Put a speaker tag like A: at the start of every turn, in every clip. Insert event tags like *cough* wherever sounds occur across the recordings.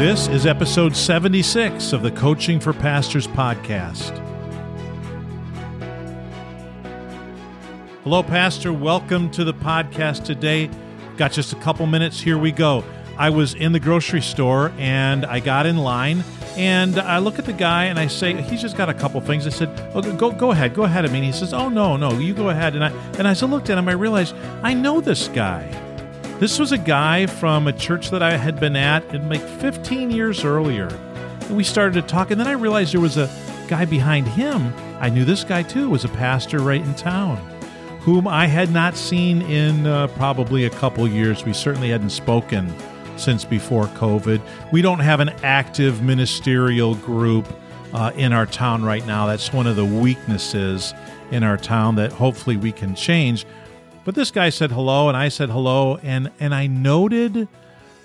A: This is episode 76 of the Coaching for Pastors podcast. Hello, Pastor. Welcome to the podcast today. Got just a couple minutes. Here we go. I was in the grocery store and I got in line and I look at the guy and I say, he's just got a couple things. I said, oh, go, go ahead, go ahead. I mean, he says, oh, no, no, you go ahead. And I, and I looked at him, I realized I know this guy. This was a guy from a church that I had been at like 15 years earlier. And we started to talk, and then I realized there was a guy behind him. I knew this guy too was a pastor right in town, whom I had not seen in uh, probably a couple years. We certainly hadn't spoken since before COVID. We don't have an active ministerial group uh, in our town right now. That's one of the weaknesses in our town that hopefully we can change. But this guy said hello, and I said hello, and and I noted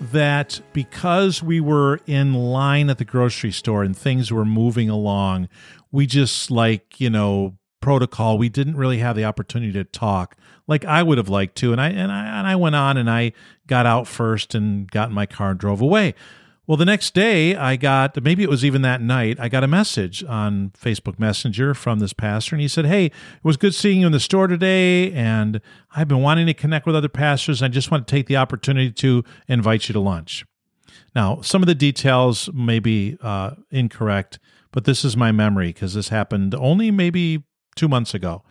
A: that because we were in line at the grocery store and things were moving along, we just like you know protocol. We didn't really have the opportunity to talk like I would have liked to, and I and I and I went on and I got out first and got in my car and drove away. Well, the next day, I got maybe it was even that night, I got a message on Facebook Messenger from this pastor, and he said, Hey, it was good seeing you in the store today, and I've been wanting to connect with other pastors. I just want to take the opportunity to invite you to lunch. Now, some of the details may be uh, incorrect, but this is my memory because this happened only maybe two months ago.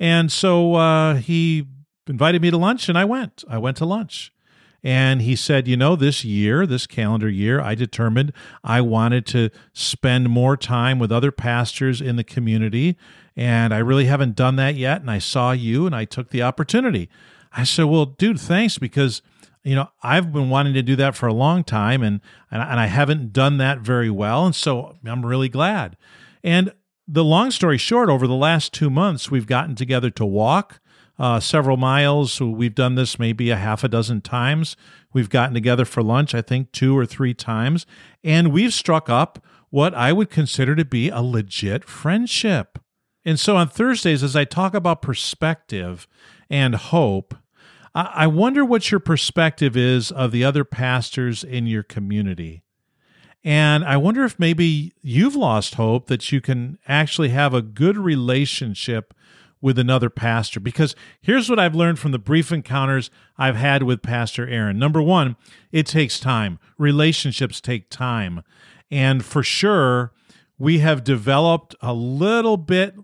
A: And so uh, he invited me to lunch, and I went. I went to lunch. And he said, You know, this year, this calendar year, I determined I wanted to spend more time with other pastors in the community. And I really haven't done that yet. And I saw you and I took the opportunity. I said, Well, dude, thanks because you know i've been wanting to do that for a long time and and I haven't done that very well and so i'm really glad and the long story short over the last two months we've gotten together to walk uh, several miles. We've done this maybe a half a dozen times. We've gotten together for lunch, I think, two or three times, and we've struck up what I would consider to be a legit friendship. And so on Thursdays, as I talk about perspective and hope, I wonder what your perspective is of the other pastors in your community. And I wonder if maybe you've lost hope that you can actually have a good relationship with another pastor. Because here's what I've learned from the brief encounters I've had with Pastor Aaron. Number one, it takes time, relationships take time. And for sure, we have developed a little bit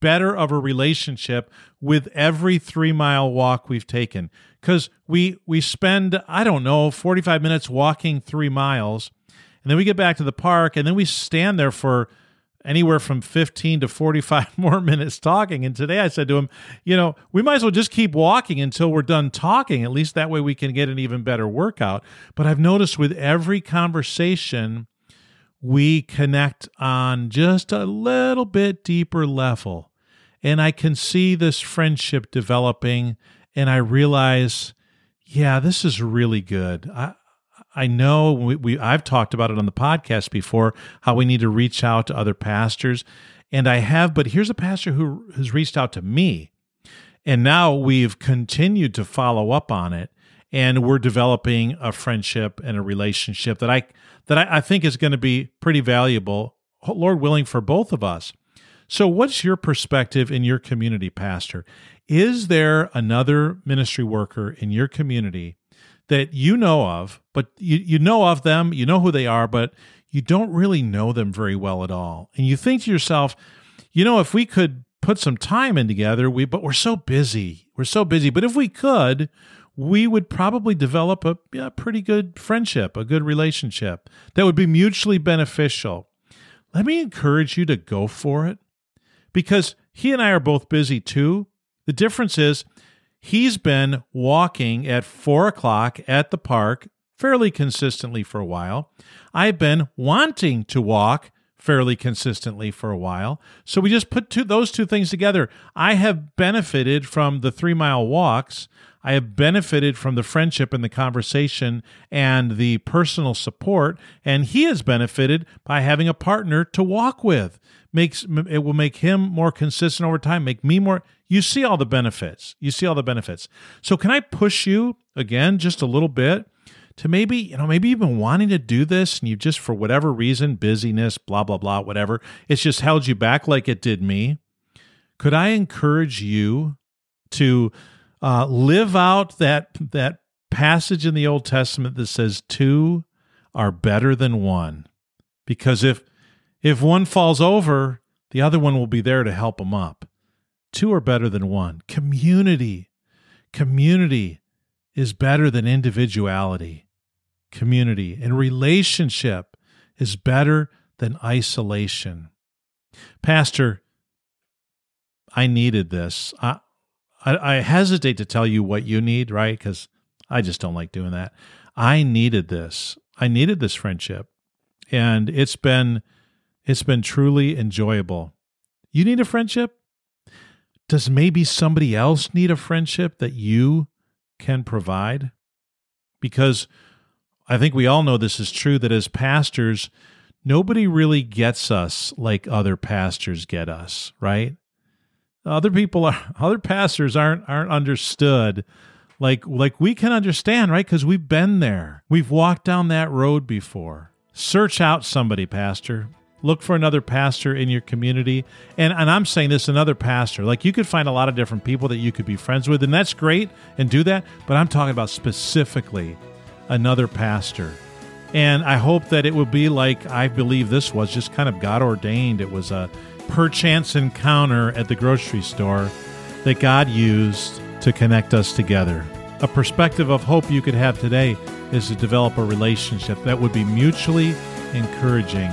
A: better of a relationship with every three mile walk we've taken because we we spend i don't know 45 minutes walking three miles and then we get back to the park and then we stand there for anywhere from 15 to 45 *laughs* more minutes talking. And today I said to him, you know, we might as well just keep walking until we're done talking. At least that way we can get an even better workout. But I've noticed with every conversation, we connect on just a little bit deeper level. And I can see this friendship developing. And I realize, yeah, this is really good. I, I know we, we I've talked about it on the podcast before how we need to reach out to other pastors, and I have. But here's a pastor who has reached out to me, and now we've continued to follow up on it, and we're developing a friendship and a relationship that I that I, I think is going to be pretty valuable, Lord willing, for both of us. So, what's your perspective in your community, Pastor? Is there another ministry worker in your community that you know of, but you, you know of them, you know who they are, but you don't really know them very well at all. And you think to yourself, you know, if we could put some time in together, we but we're so busy. We're so busy. But if we could, we would probably develop a, a pretty good friendship, a good relationship that would be mutually beneficial. Let me encourage you to go for it because he and I are both busy too. The difference is He's been walking at four o'clock at the park fairly consistently for a while. I've been wanting to walk fairly consistently for a while. So we just put two, those two things together. I have benefited from the three mile walks. I have benefited from the friendship and the conversation and the personal support. And he has benefited by having a partner to walk with. Makes it will make him more consistent over time, make me more you see all the benefits. You see all the benefits. So, can I push you again just a little bit to maybe, you know, maybe you've been wanting to do this and you just, for whatever reason, busyness, blah, blah, blah, whatever, it's just held you back like it did me. Could I encourage you to uh, live out that, that passage in the Old Testament that says two are better than one? Because if, if one falls over, the other one will be there to help them up. Two are better than one. Community. Community is better than individuality. Community and relationship is better than isolation. Pastor, I needed this. I, I, I hesitate to tell you what you need, right? Because I just don't like doing that. I needed this. I needed this friendship, and it's been it's been truly enjoyable. You need a friendship? Does maybe somebody else need a friendship that you can provide? Because I think we all know this is true that as pastors, nobody really gets us like other pastors get us, right? Other people are *laughs* other pastors aren't aren't understood like like we can understand, right? Cuz we've been there. We've walked down that road before. Search out somebody, pastor. Look for another pastor in your community. And, and I'm saying this another pastor. Like you could find a lot of different people that you could be friends with, and that's great and do that. But I'm talking about specifically another pastor. And I hope that it would be like I believe this was just kind of God ordained. It was a perchance encounter at the grocery store that God used to connect us together. A perspective of hope you could have today is to develop a relationship that would be mutually encouraging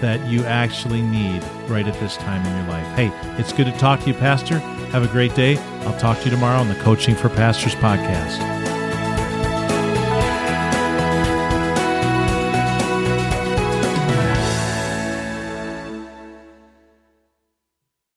A: that you actually need right at this time in your life. Hey, it's good to talk to you, Pastor. Have a great day. I'll talk to you tomorrow on the Coaching for Pastors podcast.